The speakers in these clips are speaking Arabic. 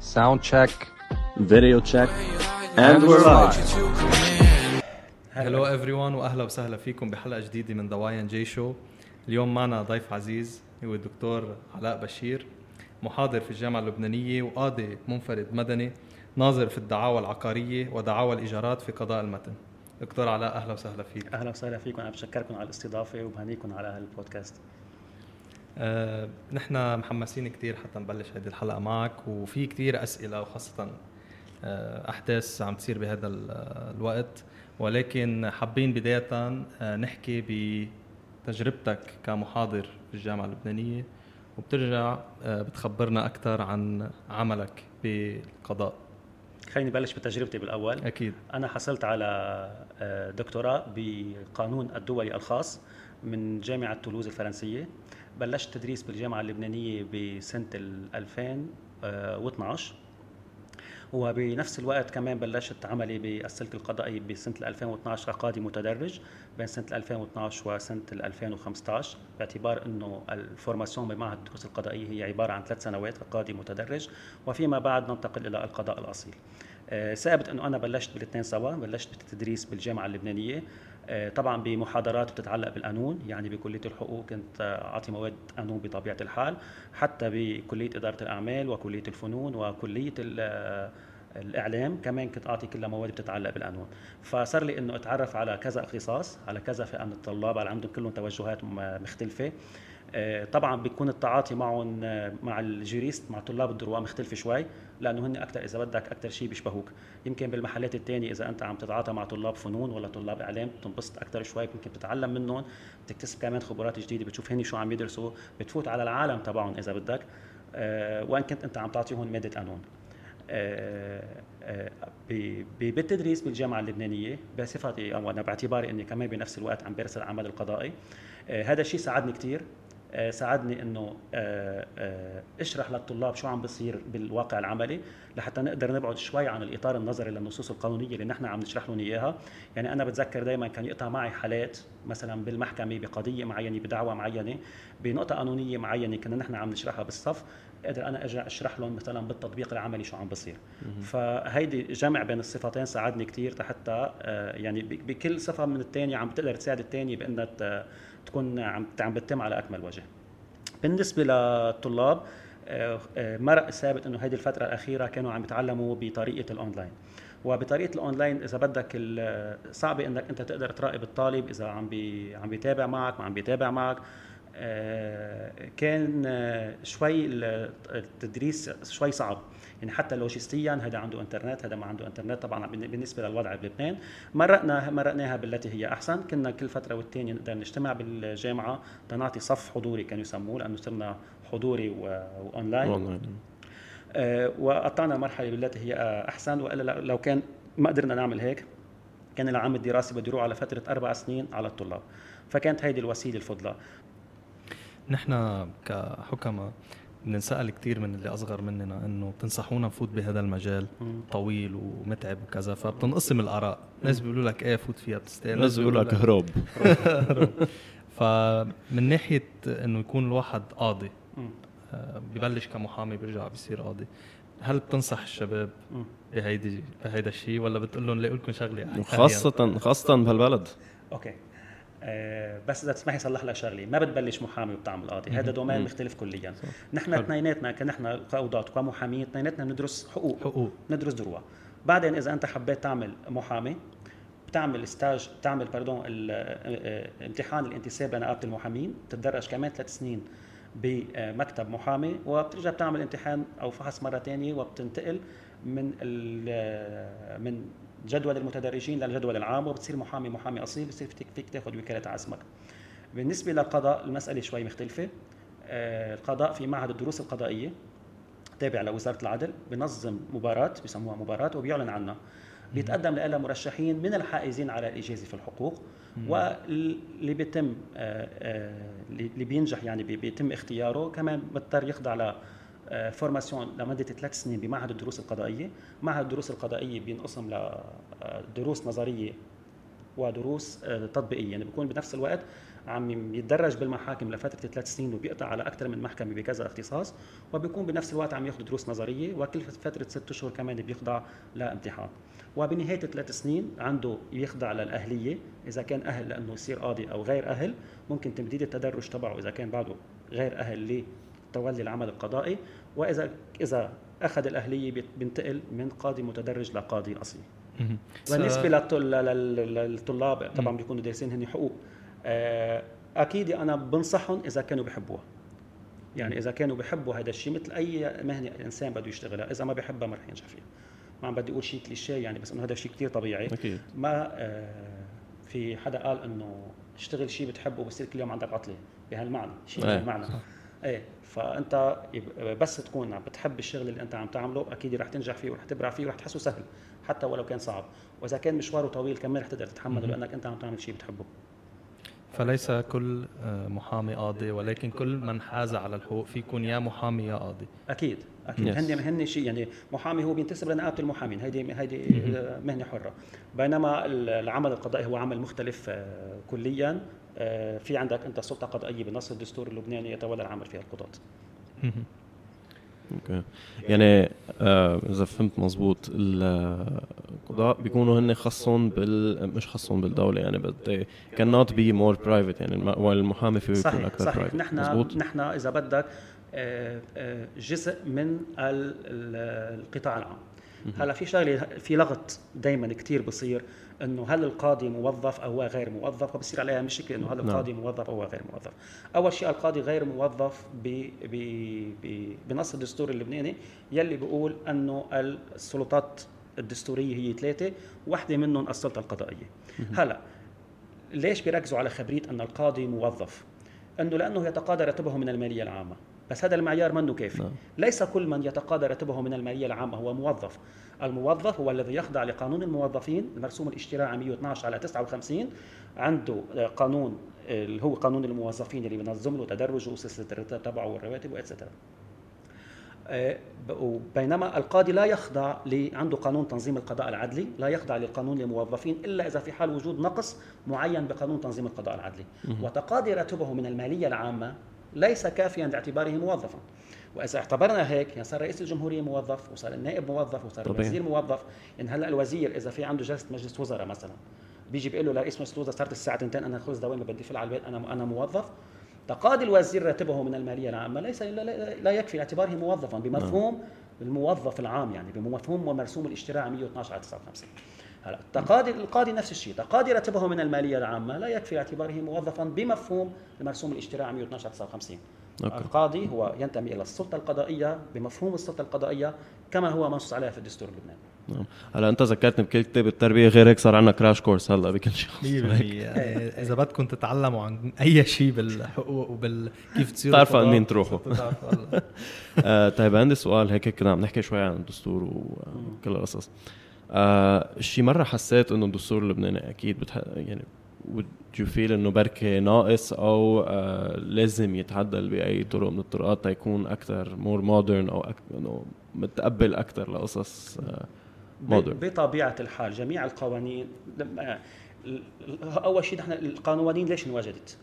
Sound check. Video check. And we're live. Hello everyone وأهلا وسهلا فيكم بحلقة جديدة من دواين جي show اليوم معنا ضيف عزيز هو الدكتور علاء بشير محاضر في الجامعة اللبنانية وقاضي منفرد مدني ناظر في الدعاوى العقارية ودعاوى الإيجارات في قضاء المتن دكتور علاء أهلا وسهلا فيك أهلا وسهلا فيكم أنا بشكركم على الاستضافة وبهنيكم على هالبودكاست آه، نحن محمسين كثير حتى نبلش هذه الحلقة معك وفي كثير أسئلة وخاصة آه، أحداث عم تصير بهذا ال- الوقت. ولكن حابين بداية آه، نحكي بتجربتك كمحاضر في الجامعة اللبنانية وبترجع آه، بتخبرنا أكثر عن عملك بالقضاء. خليني بلش بتجربتي بالأول. أكيد. أنا حصلت على دكتوراه بقانون الدولي الخاص من جامعة تولوز الفرنسية. بلشت تدريس بالجامعة اللبنانية بسنة ال 2012 وبنفس الوقت كمان بلشت عملي بالسلك القضائي بسنة 2012 كقاضي متدرج بين سنة 2012 وسنة 2015 باعتبار إنه ال formation بمعهد الدروس القضائية هي عبارة عن ثلاث سنوات كقاضي متدرج. وفيما بعد ننتقل إلى القضاء الأصيل. آه، ثابت إنه أنا بلشت بالاثنين سوا بلشت بالتدريس بالجامعة اللبنانية. آه، طبعا بمحاضرات بتتعلق بالقانون يعني بكلية الحقوق كنت آه، أعطي مواد قانون بطبيعة الحال حتى بكلية إدارة الأعمال وكلية الفنون وكلية آه، الإعلام كمان كنت أعطي كلها مواد بتتعلق بالقانون. فصار لي إنه أتعرف على كذا اختصاص على كذا فئة من الطلاب على عندهم كلهم توجهات مختلفة. آه، طبعا بيكون التعاطي معهم آه، مع الجوريست مع طلاب الدروة مختلفه شوي لأنه هن أكثر إذا بدك أكثر شيء بيشبهوك. يمكن بالمحلات الثانية إذا أنت عم تتعاطى مع طلاب فنون ولا طلاب إعلام بتنبسط أكثر شوي يمكن بتتعلم منهم بتكتسب كمان خبرات جديدة بتشوف هن شو عم يدرسوا بتفوت على العالم تبعهم إذا بدك. آه، وإن كنت أنت عم تعطيهم مادة قانون. آه، آه، بالتدريس بالجامعة اللبنانية بصفتي أو أنا باعتباري إني كمان بنفس الوقت عم بمارس العمل القضائي. آه، هذا الشيء ساعدني كثير آه، ساعدني إنه آه، آه، أشرح للطلاب شو عم بصير بالواقع العملي لحتى نقدر نبعد شوي عن الإطار النظري للنصوص القانونية اللي نحن عم نشرح لهم إياها. يعني أنا بتذكر دائما كان يقطع معي حالات مثلا بالمحكمة بقضية معينة بدعوة معينة بنقطة قانونية معينة كنا نحن عم نشرحها بالصف. قادر أنا ارجع أشرح لهم مثلا بالتطبيق العملي شو عم بصير. فهيدي جمع بين الصفتين ساعدني كثير حتى آه، يعني بكل صفة من الثانية عم بتقدر تساعد الثانية بإنها تكون عم عم بتتم على أكمل وجه. بالنسبة للطلاب آه، آه، مرقت إنه هذه الفترة الأخيرة كانوا عم يتعلموا بطريقة الأونلاين. وبطريقة الأونلاين إذا بدك صعب إنك أنت تقدر تراقب الطالب إذا عم بي عم بيتابع معك ما عم بيتابع معك. كان آه، شوي ال- التدريس شوي صعب. يعني حتى لوجستيا هذا عنده إنترنت هذا ما عنده إنترنت. طبعا بالن- بالنسبة للوضع بلبنان مرقنا مرقناها بالتي هي أحسن. كنا كل فترة والتانية نقدر نجتمع بالجامعة نعطي صف حضوري كانوا يسموه لأنه صرنا حضوري وأونلاين. والله. آه، وقطعنا المرحله بالتي هي آه، أحسن. وإلا لا- لو كان ما قدرنا نعمل هيك كان العام الدراسي بده يروح على فترة أربع سنين على الطلاب. فكانت هيدي الوسيلة الفضلى. نحن كحكماء بننسأل كثير من اللي أصغر مننا إنه بتنصحونا نفوت بهذا المجال. طويل ومتعب وكذا فبتنقسم الآراء ناس بيقولوا لك إيه فوت فيها بتستاهل الناس بيقول لك هروب فمن ناحية إنه يكون الواحد قاضي. آه، ببلش كمحامي بيرجع بيصير قاضي هل بتنصح الشباب. بهيدي بهيدا الشيء ولا بتقول لهم لاقوا لكم شغلة؟ وخاصة خاصة بهالبلد أوكي بس إذا تسمحي صلح لك شغلة ما بتبلش محامي وبتعمل قاضي. هذا دومين مختلف كليا. نحن. اثنيناتنا كنحن قضاة ومحامين اثنيناتنا بندرس حقوق. حقوق. ندرس دروة بعدين إذا أنت حبيت تعمل محامي بتعمل ستاج بتعمل باردون ال- آه، امتحان الانتساب لنقابه المحامين بتتدرج كمان ثلاث سنين بمكتب محامي وبترجع بتعمل امتحان أو فحص مرة ثانية وبتنتقل من ال- من جدول المتدرجين للجدول العام وبتصير محامي محامي أصيل بتصير فيك فيك تاخذ وكالة عزمك. بالنسبة للقضاء المسألة شوي مختلفة. آه، القضاء في معهد الدروس القضائية تابع لوزارة العدل بنظم مباراة بسموها مباراة وبيعلن عنها. بيتقدم لها مرشحين من الحائزين على الإجازة في الحقوق واللي بيتم آه، آه، اللي بينجح يعني بي- بيتم اختياره كمان بيضطر يخضع ل formation لمده ثلاث سنين بمعهد الدروس القضائية، معهد الدروس القضائية بينقسم لدروس نظرية ودروس آه، تطبيقية. يعني بيكون بنفس الوقت عم يتدرج بالمحاكم لفترة ثلاث سنين وبيقطع على أكثر من محكمة بكذا اختصاص وبيكون بنفس الوقت عم ياخذ دروس نظرية وكل فترة ست اشهر كمان بيخضع لامتحان. وبنهاية ثلاث سنين عنده يخضع للأهلية. إذا كان أهل لأنه يصير قاضي أو غير أهل ممكن تمديد التدرج تبعه. إذا كان بعده غير أهل لتولي العمل القضائي وإذا إذا أخذ الاهليه بينتقل من قاضي متدرج لقاضي أصلي. بالنسبة للطلاب طبعا بيكونوا دارسين هن حقوق آه، أكيد أنا بنصحهم إذا كانوا بحبوها. يعني إذا كانوا بحبوا هذا الشيء مثل أي مهنة إنسان بده يشتغلها إذا ما بحبها ما رح ينجح فيها. ما عم بدي أقول شيء كليشيه يعني بس إنه هذا شيء كثير طبيعي. أكيد. ما آه، في حدا قال إنه اشتغل شيء بتحبه بصير كل يوم عندك عطلة بهالمعنى شيء إيه. بهالمعنى. إيه فأنت بس تكون عم بتحب الشغل اللي أنت عم تعمله أكيد رح تنجح فيه ورح تبرع فيه ورح تحسه سهل حتى ولو كان صعب. وإذا كان مشواره طويل كمان رح تقدر تتحمله لأنك أنت عم تعمل شيء بتحبه. فليس كل آه، محامي قاضي ولكن كل من حاز على الحقوق في يكون يا محامي يا قاضي. أكيد أكيد. Yes. هن هن شيء يعني محامي هو بينتسب لنقابة المحامين هيدي هيدي مهنة حرة. بينما العمل القضائي هو عمل مختلف آه، كليا. في عندك أنت سلطة قضائيه بنص الدستور اللبناني يتولى العمل فيها القضاة. أوكي. يعني آه إذا فهمت مزبوط القضاء بيكونوا هن خصهم بال مش خصهم بالدولة يعني بدي كان not be more private يعني الم- والمحامي فيه يكون صحيح أكثر صحيح. private نحن مزبوط نحن إذا بدك آه، آه، جزء من ال- ال- القطاع العام. هلا في شغلة في لغط دائما كثير بصير إنه هل القاضي موظف أو غير موظف؟ وبصير عليها مشكلة إنه هل نعم. القاضي موظف أو غير موظف. أول شيء القاضي غير موظف ب ب ب بنص الدستور اللبناني يلي بيقول إنه السلطات الدستورية هي ثلاثة واحدة منهم السلطة القضائية. هلا ليش بيركزوا على خبريه إن القاضي موظف؟ إنه لأنه يتقاضى راتبه من المالية العامة. بس هذا المعيار منه كافي نعم. ليس كل من يتقاضى راتبه من المالية العامة هو موظف. الموظف هو الذي يخضع لقانون الموظفين المرسوم الاشتراعي 112 على 59 عنده قانون اللي هو قانون الموظفين اللي بينظم له تدرجه وسلسلة الراتب تبعه والرواتب واتسترا آه، بينما القاضي لا يخضع عنده قانون تنظيم القضاء العدلي لا يخضع لقانون الموظفين إلا إذا في حال وجود نقص معين بقانون تنظيم القضاء العدلي. وتقاضي راتبه من المالية العامة ليس كافيا لاعتباره موظفا. وإذا اعتبرنا هيك يعني صار رئيس الجمهورية موظف وصار النائب موظف وصار طبيعي. الوزير موظف يعني هلأ الوزير إذا في عنده جلسة مجلس وزراء مثلا بيجي بيقول له لرئيس مجلس الوزراء صارت الساعة 2 أنا خلص دوامي بدي فل على البيت أنا أنا موظف. تقاضي الوزير راتبه من المالية العامة ليس لا, يكفي اعتباره موظفا بمفهوم الموظف العام يعني بمفهوم ومرسوم الاشتراع 112 على 59 هلا تقاضي القاضي نفس الشيء تقاضي راتبه من المالية العامة لا يكفي اعتباره موظفا بمفهوم المرسوم الاشتراع 112 على 59 أوكي. القاضي هو ينتمي إلى السلطة القضائية بمفهوم السلطة القضائية كما هو منصوص عليها في الدستور اللبناني. نعم. هلا أنت ذكرتني بكل كتاب التربية غير هيك صار عندنا crash course هلا بكل شيء. 100% إذا بدكم تتعلموا عن أي شيء بالحقوق وبال كيف تصيروا بتعرفوا مين تروحوا. آه طيب عندي سؤال هيك كنا عم نحكي شوي عن الدستور وكل القصص. آه شي مرة حسيت إنه الدستور اللبناني أكيد بتح... يعني would you feel إنه بركي ناقص أو آه لازم يتعدل بأي طرق من الطرقات تيكون أكثر more modern أو أك... إنه متقبل أكثر لقصص آه modern بطبيعة الحال جميع القوانين ال- أول شيء نحن القوانين ليش انوجدت؟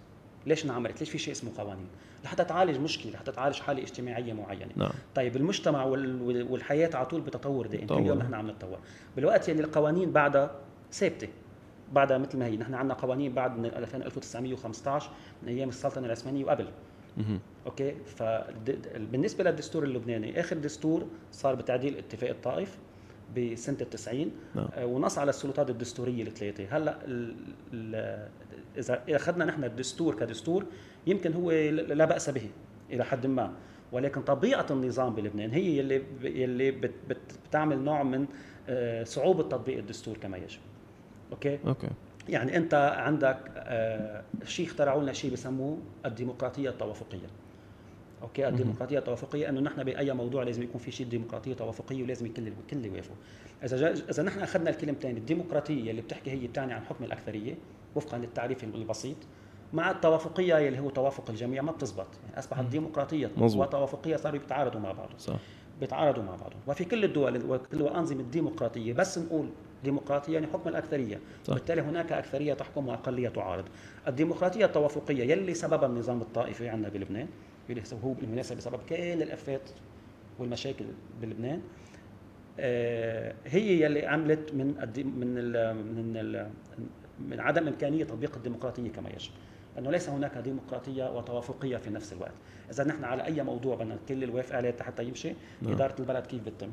ليش انعملت؟ ليش في شيء اسمه قوانين؟ لحتى تعالج مشكلة، لحتى تعالج حالة اجتماعية معينة. نعم طيب المجتمع وال- والحياة على طول بتطور دائم، كل تطور. يوم نحن عم نتطور. بالوقت يلي القوانين بعدها ثابتة. بعدها مثل ما هي، نحن عندنا قوانين بعد من 2000 1915 من أيام السلطنة العثمانيه وقبل. أوكي فبالنسبه للدستور اللبناني آخر دستور صار بتعديل اتفاق الطائف بسنة التسعين نعم. آه، ونص على السلطات الدستورية الثلاثة هلأ ال- ال- إذا أخذنا نحن الدستور كدستور يمكن هو لا بأس به إلى حد ما. ولكن طبيعة النظام بلبنان هي اللي اللي بت بت بتعمل نوع من آه، صعوبة تطبيق الدستور كما يجب. أوكي؟ أوكي. يعني أنت عندك آه، شيء اخترعوا لنا شيء بسموه الديمقراطية التوافقية. أوكي الديمقراطية التوافقية أنه نحن بأي موضوع لازم يكون في شيء ديمقراطية توافقية ولازم الكل الكل يوافقوا. إذا جا إذا نحن أخذنا الكلمتين الديمقراطية اللي بتحكي هي بتعني عن حكم الأكثرية وفقا للتعريف البسيط مع التوافقية اللي هو توافق الجميع ما بتزبط. يعني أصبحت ديمقراطيه. وتوافقيه صاروا يتعارضوا مع بعض. صح. بيتعارضوا مع بعضهم وفي كل الدول وكل الأنظمة الديمقراطية بس نقول ديمقراطية يعني حكم الأكثرية. صح. بالتالي هناك أكثرية تحكم وأقلية تعارض. الديمقراطية التوافقية يلي سببها النظام الطائفي عندنا بلبنان يلي هو بالمناسبة بسبب كل الأفات والمشاكل بلبنان. آه، هي يلي عملت من من ال من ال من عدم إمكانية تطبيق الديمقراطية كما يجب. أنه ليس هناك ديمقراطية وتوافقية في نفس الوقت. إذا نحن على أي موضوع بدنا الكل الوافق عليه حتى يمشي نعم. إدارة البلد كيف بتتم؟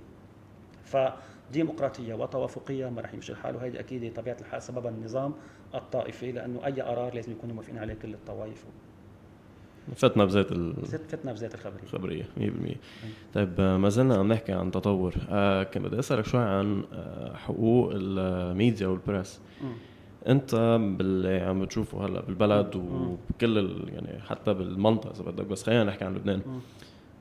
فديمقراطية وتوافقية ما رح يمشي الحال وهيدي أكيد طبيعة الحال سببها النظام الطائفي لأنه أي قرار لازم يكونوا موافقين عليه كل الطوائف. فتنا بذات زت فتنا بذات الخبرية. الخبرية 100% طيب آه، ما زلنا عم نحكي عن تطور. آه كان بدي أسألك شوي عن آه حقوق الميديا والبريس. مم. أنت باللي عم بتشوفه هلأ بالبلد وبكل ال- يعني حتى بالمنطقة إذا بدك بس خلينا نحكي عن لبنان. مم.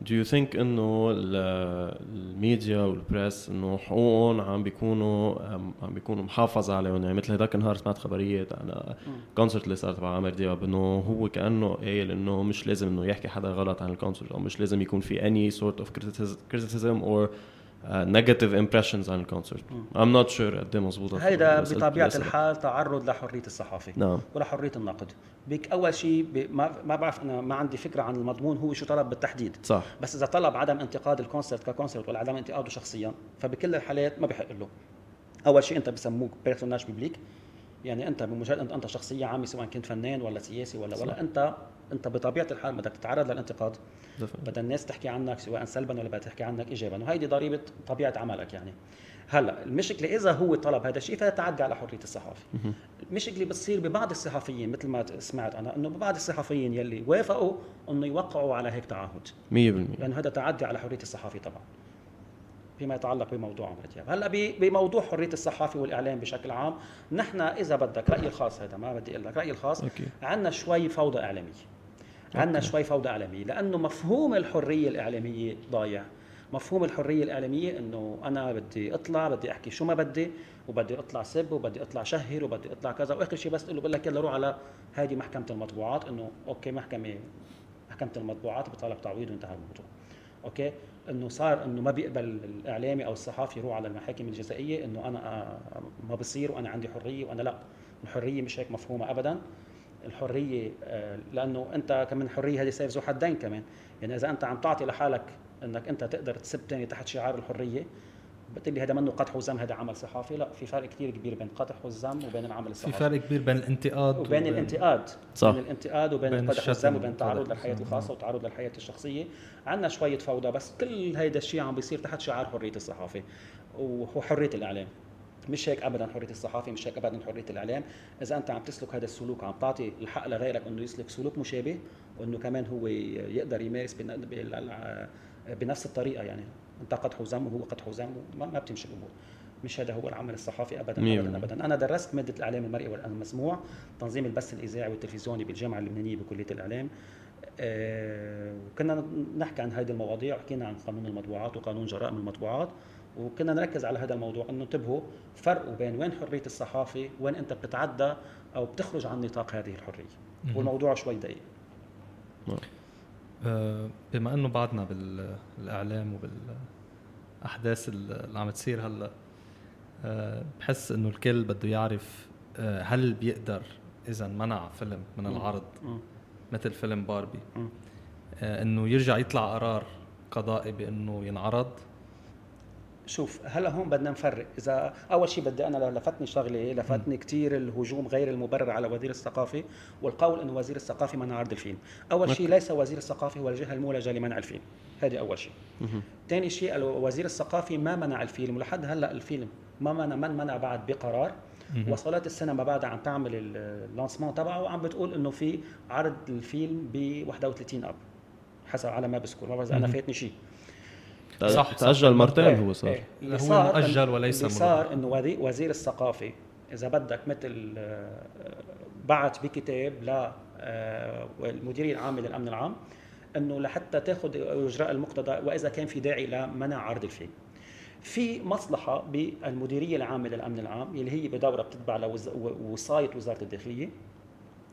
Do you think إنه ال- الميديا وال press إنه حقوقهم عم بيكونوا عم بيكونوا محافظ عليهم؟ يعني مثل هداك النهار سمعت خبريات عن concert اللي صار تبع عمر دياب إنه هو كأنه قايل إنه مش لازم إنه يحكي حدا غلط عن ال concert أو مش لازم يكون في any sort of criticism- criticism or negative impressions عن ال concert I'm not sure قد إيه مضبوطه هيدا بطبيعة. الحال تعرض لحرية الصحافي نعم. ولحريه النقد. بك أول شيء ما بعرف أنا ما عندي فكرة عن المضمون هو شو طلب بالتحديد. صح. بس إذا طلب عدم انتقاد ال concert ك concert ولا عدم انتقاده شخصيا فبكل الحالات ما بحق له. أول شيء أنت بسموك personnage public يعني أنت بمجرد انت أنت شخصية عامة سواء كنت فنان ولا سياسي ولا صح. ولا أنت انت بطبيعة الحال بدك تتعرض للانتقاد. بدها الناس تحكي عنك سواء سلبا ولا بدها تحكي عنك ايجابا وهيدي ضريبة طبيعة عملك يعني. هلأ المشكلة إذا هو طلب هذا الشيء فهذا تعدي على حرية الصحافي المشكلة بتصير ببعض الصحفيين مثل ما سمعت أنا إنه ببعض الصحفيين يلي وافقوا إنه يوقعوا على هيك تعهد. 100% لأنه هذا تعدي على حرية الصحافي طبعا. فيما يتعلق بموضوع عمرو دياب. هلأ بموضوع حرية الصحافي والإعلام بشكل عام نحن إذا بدك رايي الخاص هذا ما بدي أقول لك رايي الخاص. عندنا شوي فوضى إعلامية. عندنا شوي فوضى إعلامية لأنه مفهوم الحرية الإعلامية ضايع. مفهوم الحرية الإعلامية إنه أنا بدي أطلع بدي أحكي شو ما بدي وبدي أطلع سب وبدي أطلع شهر وبدي أطلع كذا. وآخر شيء بس له بقول لك يلا روح على هذه محكمة المطبوعات إنه أوكي محكمة محكمة المطبوعات بطالب تعويض وانتهى الموضوع. أوكي؟ إنه صار إنه ما بيقبل الإعلامي أو الصحافي يروح على المحاكم الجزائية إنه أنا آه، ما بصير وأنا عندي حرية وأنا لا. الحرية مش هيك مفهومة ابدا. الحرية آه، لأنه أنت كمان الحريه هذه سيف ذو حدين كمان. يعني إذا أنت عم تعطي لحالك إنك أنت تقدر تسب تاني تحت شعار الحرية بتقول لي هذا منه قدح وذم هذا عمل صحافي. لا في فرق كثير كبير بين قدح والذم وبين العمل في الصحافي. فرق كبير بين الانتقاد وبين الانتقاد. صح. بين الانتقاد وبين بين القدح والذم وبين التعرض للحياة. الخاصة والتعرض للحياة الشخصية. عندنا شوية فوضى بس كل هيدا الشيء عم بيصير تحت شعار حرية الصحافة وحرية الإعلام. مش هيك ابدا حرية الصحافة مش هيك ابدا حرية الإعلام. إذا أنت عم تسلك هذا السلوك عم تعطي الحق لغيرك إنه يسلك سلوك مشابه وإنه كمان هو يقدر يمارس بنفس الطريقة يعني. أنت قدح وذم وهو قدح وذم ما, بتمشي الأمور. مش هذا هو العمل الصحافي ابدا مية ابدا. ابدا. أنا درست مادة الإعلام المرئي والمسموع تنظيم البث الإذاعي والتلفزيوني بالجامعة اللبنانية بكلية الإعلام. وكنا نحكي عن هذه المواضيع وحكينا عن قانون المطبوعات وقانون جرائم المطبوعات وكنا نركز على هذا الموضوع إنه انتبهوا فرقوا بين وين حرية الصحافة وين أنت بتتعدى أو بتخرج عن نطاق هذه الحرية. والموضوع شوي دقيق. آه، بما إنه بعدنا بالإعلام وبالأحداث اللي عم تصير هلأ آه، بحس إنه الكل بده يعرف آه، هل بيقدر إذا منع فيلم من العرض؟ مم. مثل فيلم باربي. آه، إنه يرجع يطلع قرار قضائي بإنه ينعرض. شوف هلا هون بدنا نفرق. إذا أول شيء بدي أنا لفتني شغلة لفتني كثير الهجوم غير المبرر على وزير الثقافة والقول إنه وزير الثقافة منع عرض الفيلم. أول شيء ليس وزير الثقافة هو الجهة المولجه لمنع الفيلم. هذه أول شيء ثاني شيء وزير الثقافة ما منع الفيلم ولحد هلأ الفيلم ما منع من منع بعد بقرار وصلت السينما بعدها عم تعمل ال- اللانسمون تبعه وعم بتقول إنه في عرض الفيلم ب 31 أب حسب على ما بذكر ما بعرف إذا أنا. فاتني شيء صح،. تأجل مرتين إيه، هو صار. اللي هو مؤجل وليس اللي صار. إنه وزي- وزير الثقافة إذا بدك مثل آه، بعت بكتاب ل آه، المديريه العامه للأمن العام إنه لحتى تاخذ إجراء المقتضى وإذا كان في داعي لمنع عرض الفيلم في مصلحة بالمديرية العامة للأمن العام اللي هي بدورها بتتبع لوزايه وزارة الداخلية.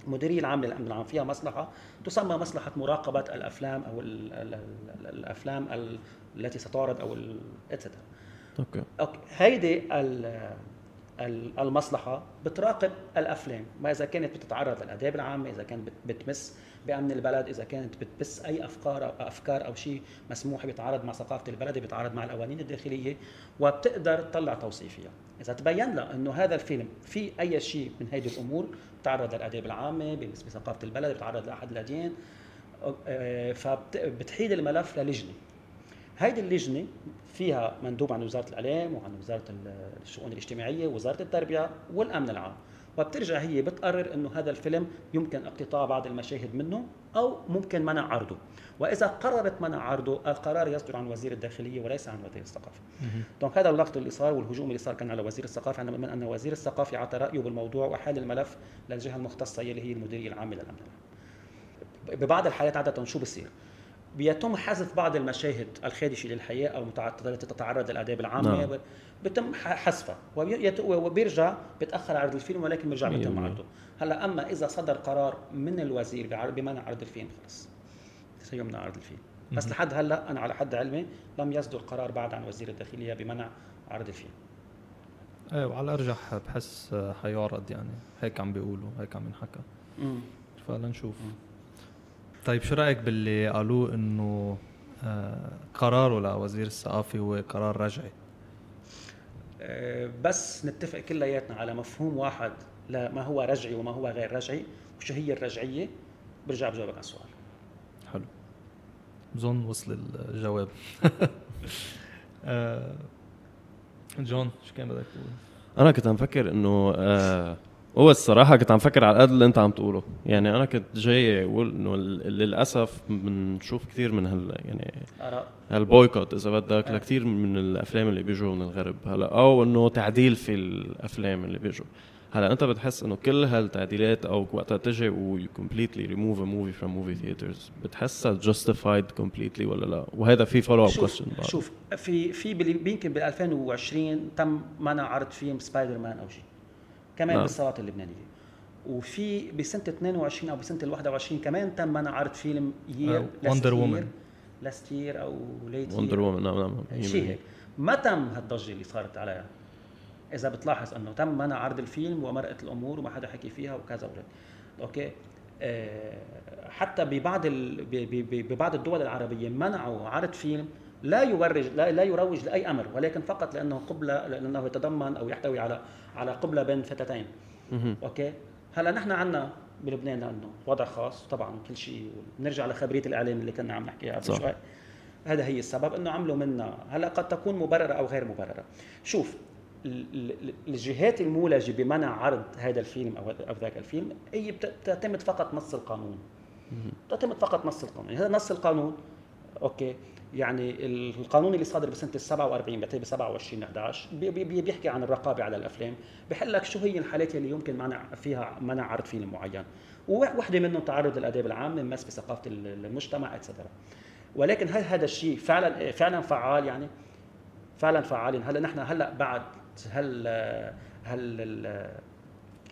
المديريه العامة للأمن العام فيها مصلحة تسمى مصلحة مراقبة الأفلام أو ال ال ال الأفلام ال التي ستعرض أو اتسترا أوكي. أوكي. هيدي المصلحة بتراقب الأفلام ما إذا كانت بتتعرض للأداب العامة إذا كانت بتمس بأمن البلد إذا كانت بتبث أي أفكار أو أفكار أو شيء مسموح بيتعارض مع ثقافة البلد بيتعارض مع القوانين الداخلية وبتقدر تطلع توصيفية. إذا تبين لها إنه هذا الفيلم في أي شيء من هذه الأمور بتعرض للأداب العامة بيمس بثقافه البلد بتعرض لأحد الأديان آه، فبتحيل الملف للجنة. هيدي اللجنة فيها مندوب عن وزارة الإعلام وعن وزارة الشؤون الاجتماعية ووزاره التربية والأمن العام. وبترجع هي بتقرر إنه هذا الفيلم يمكن اقتطاع بعض المشاهد منه أو ممكن منع عرضه. وإذا قررت منع عرضه القرار يصدر عن وزير الداخلية وليس عن وزير الثقافة. دونك هذا اللغط اللي صار والهجوم اللي صار كان على وزير الثقافة عندما أن وزير الثقافة اعطى رأيه بالموضوع وحال الملف للجهة المختصة اللي هي المديرية العامة للأمن العام. ببعض الحالات عادة شو بصير؟ بيتم حذف بعض المشاهد الخادشه للحياه أو التي تتعرض للأداب العامة. نعم. بتم حذفها. وبيرجع بيتأخر عرض الفيلم ولكن بيرجع بيتم عرضه. هلأ أما إذا صدر قرار من الوزير بمنع عرض الفيلم خلص. سيمنع عرض الفيلم. بس لحد هلأ أنا على حد علمي لم يصدر قرار بعد عن وزير الداخلية بمنع عرض الفيلم. إيه وعلى الأرجح بحس حيعرض يعني. هيك عم بيقولوا هيك عم ينحكى. فلنشوف. طيب شو رأيك باللي قالوه إنه آه قراره لوزير الثقافه هو قرار رجعي؟ آه بس نتفق كلياتنا على مفهوم واحد لما هو رجعي وما هو غير رجعي وشو هي الرجعية؟ برجع بجاوبك على السؤال. حلو. بظن وصل الجواب. آه جون شو كان بدك تقول؟ أنا كنت عم فكر إنه آه هو الصراحة كنت عم فكر على قد اللي انت عم تقوله يعني أنا كنت جاي أقول إنه للأسف بنشوف كثير من هال يعني هال boycott إذا بدك. لكثير من الأفلام اللي بيجوا من الغرب هلا أو إنه تعديل في الأفلام اللي بيجوا هلا أنت بتحس إنه كل هالتعديلات أو وقتها تجي و completely remove a movie from movie theaters بتحسها justified completely ولا لا؟ وهذا في follow up question شوف في في يمكن بال 2020 تم منع عرض فيلم سبايدر مان أو شيء كمان نعم. بالصالات اللبنانيه وفي بسنة 22 أو بسنة ال 21 كمان تم منع عرض فيلم يير Wonder Woman last year أو ليت Wonder Woman نعم نعم شيء هيك. ما تم هالضجة اللي صارت عليها إذا بتلاحظ إنه تم منع عرض الفيلم ومرقت الأمور وما حدا حكي فيها وكذا وكذا أوكي؟ أه حتى ببعض ببعض الدول العربية منعوا عرض فيلم لا يورج لا, لا يروج لأي أمر ولكن فقط لأنه قبله لأنه يتضمن أو يحتوي على على قبلة بين فتاتين. أوكي؟ هلا نحن عندنا بلبنان لأنه وضع خاص طبعا كل شيء بنرجع لخبرية الاعلام اللي كنا عم نحكيها قبل شوي. هذا هي السبب إنه عملوا منا هلا قد تكون مبررة أو غير مبررة. شوف الجهات المولجة بمنع عرض هذا الفيلم أو أو ذاك الفيلم هي بتعتمد فقط نص القانون. بتعتمد فقط نص القانون. هذا نص القانون أوكي يعني القانون اللي صادر بسنة ال 47 بعتقد ب 27 11 بيحكي عن الرقابة على الأفلام. بيحل لك شو هي الحالات اللي يمكن منع فيها منع عرض فيلم معين. ووحده منهم تعرض للأداب العامة مس بثقافة المجتمع اتسترا ولكن هل هذا الشيء فعلا فعلا فعال يعني؟ فعلا فعال. هلا نحن هلا بعد هل هل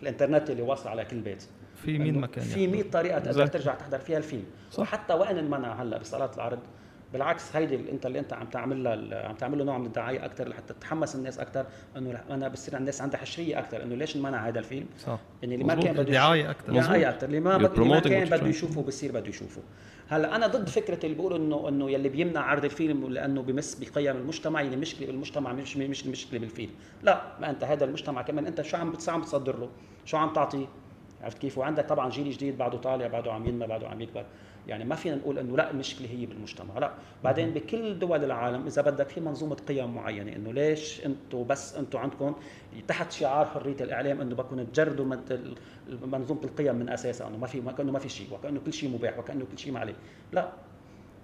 الإنترنت اللي واصل على كل بيت؟ في 100 مكان في 100 طريقة تقدر ترجع تحضر فيها الفيلم. صح. وحتى وين انمنع هلا بصالات العرض بالعكس هيدي اللي انت اللي انت عم تعمل لها عم تعمل له نوع من الدعاية أكثر لحتى تتحمس الناس أكثر إنه أنا بصير الناس عندها حشرية أكثر إنه ليش انمنع هذا الفيلم؟ صح. يعني اللي ما كان بده دعايه أكثر دعايه أكثر اللي ما, اللي ما كان بده يشوفه بصير بده يشوفه. هلأ أنا ضد فكرة اللي بيقولوا انه إنه يلي بيمنع عرض الفيلم لأنه بمس بقيم المجتمع يعني المشكلة بالمجتمع مش مش المشكلة بالفيلم. لا ما أنت هذا المجتمع كمان. أنت شو عم عم بتصدر له؟ شو عم تعطيه؟ عرفت كيف؟ وعندك طبعا جيل جديد بعده طالع بعده عم ينمى بعده عم يكبر. يعني ما فينا نقول إنه لا المشكلة هي بالمجتمع لا. بعدين بكل دول العالم إذا بدك في منظومة قيم معينة إنه ليش أنتم بس أنتم عندكم تحت شعار حرية الإعلام إنه بدكم تجردوا منظومة القيم من أساسها إنه ما في كأنه ما في شيء وكأنه كل شيء مباح وكأنه كل شيء ما عليه. لا.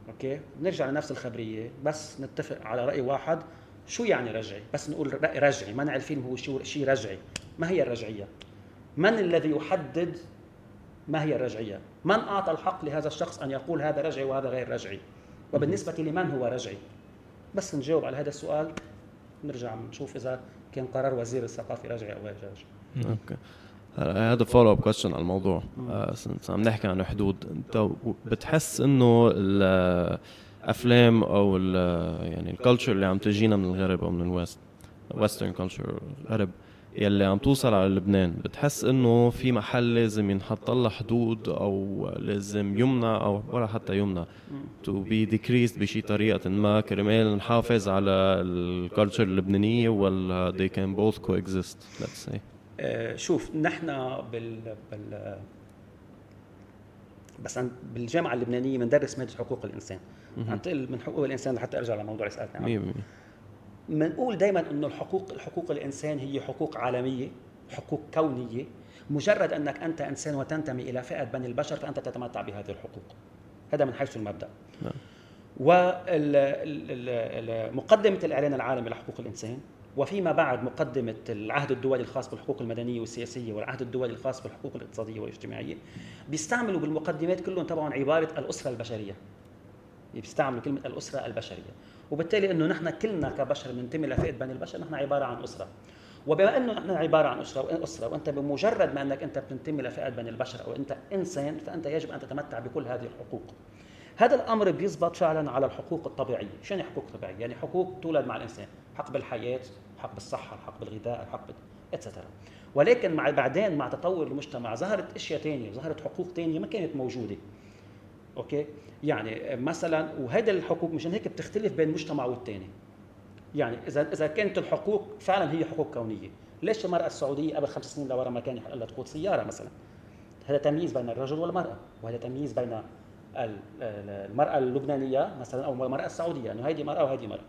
أوكي؟ نرجع لنفس الخبرية بس نتفق على رأي واحد. شو يعني رجعي؟ بس نقول رأي رجعي منع الفيلم هو شيء رجعي. ما هي الرجعية؟ من الذي يحدد ما هي الرجعية؟ من أعطى الحق لهذا الشخص أن يقول هذا رجعي وهذا غير رجعي؟ وبالنسبة لمن هو رجعي؟ بس نجاوب على هذا السؤال نرجع نشوف إذا كان قرار وزير الثقافه رجعي أو غير رجعي. أوكي. هذا follow up question على الموضوع. آه، عم نحكي عن حدود. أنت بتحس إنه الأفلام أو يعني ال culture اللي عم تجينا من الغرب أو من ال West Western culture الغرب يلي عم توصل على لبنان. بتحس إنه في محل لازم ينحط لها حدود أو لازم يمنع أو ولا حتى يمنع. to be decreased بشي طريقة ما. كرمال نحافظ على ال culture اللبنانية ولا they can both coexist. Let's say آه، شوف نحن بال بال بس عن- بالجامعة اللبنانية بندرس ماده حقوق الإنسان. عم تقل من حقوق الإنسان لحتى أرجع لموضوع اللي سالتني عنه مية بالمية بنقول دائما إنه الحقوق حقوق الإنسان هي حقوق عالمية حقوق كونية. مجرد إنك أنت إنسان وتنتمي إلى فئة بني البشر فأنت تتمتع بهذه الحقوق. هذا من حيث المبدأ. نعم. ومقدمة الإعلان العالمي لحقوق الإنسان وفيما بعد مقدمة العهد الدولي الخاص بالحقوق المدنية والسياسية والعهد الدولي الخاص بالحقوق الاقتصادية والاجتماعية بيستعملوا بالمقدمات كلهم تبعهم عبارة الأسرة البشرية. بيستعملوا كلمة الأسرة البشرية. وبالتالي أنه نحن كلنا كبشر ننتمي لفئة بني البشر نحن عبارة عن أسرة وبما إنه نحن عبارة عن أسرة أسرة وأنت بمجرد ما إنك أنت بتنتمي لفئة بني البشر أو أنت إنسان فأنت يجب أن تتمتع بكل هذه الحقوق. هذا الأمر بيزبط فعلا على الحقوق الطبيعية، شو يعني حقوق طبيعية؟ يعني حقوق تولد مع الإنسان، حق بالحياة، حق بالصحة، حق بالغذاء، حق. اتسترا. ولكن مع بعدين مع تطور المجتمع ظهرت أشياء ثانية، ظهرت حقوق ثانية ما كانت موجودة. أوكي؟ يعني مثلا وهذا الحقوق مشان هيك بتختلف بين مجتمع والثاني. يعني إذا إذا كانت الحقوق فعلا هي حقوق كونية، ليش المرأة السعودية قبل خمس سنين لورا ما كان يحق لها تقود سيارة مثلا؟ هذا تمييز بين الرجل والمرأة، وهذا تمييز بين ال- ال- المرأة اللبنانية مثلا أو المرأة السعودية إنه هيدي مرأة وهيدي مرأة.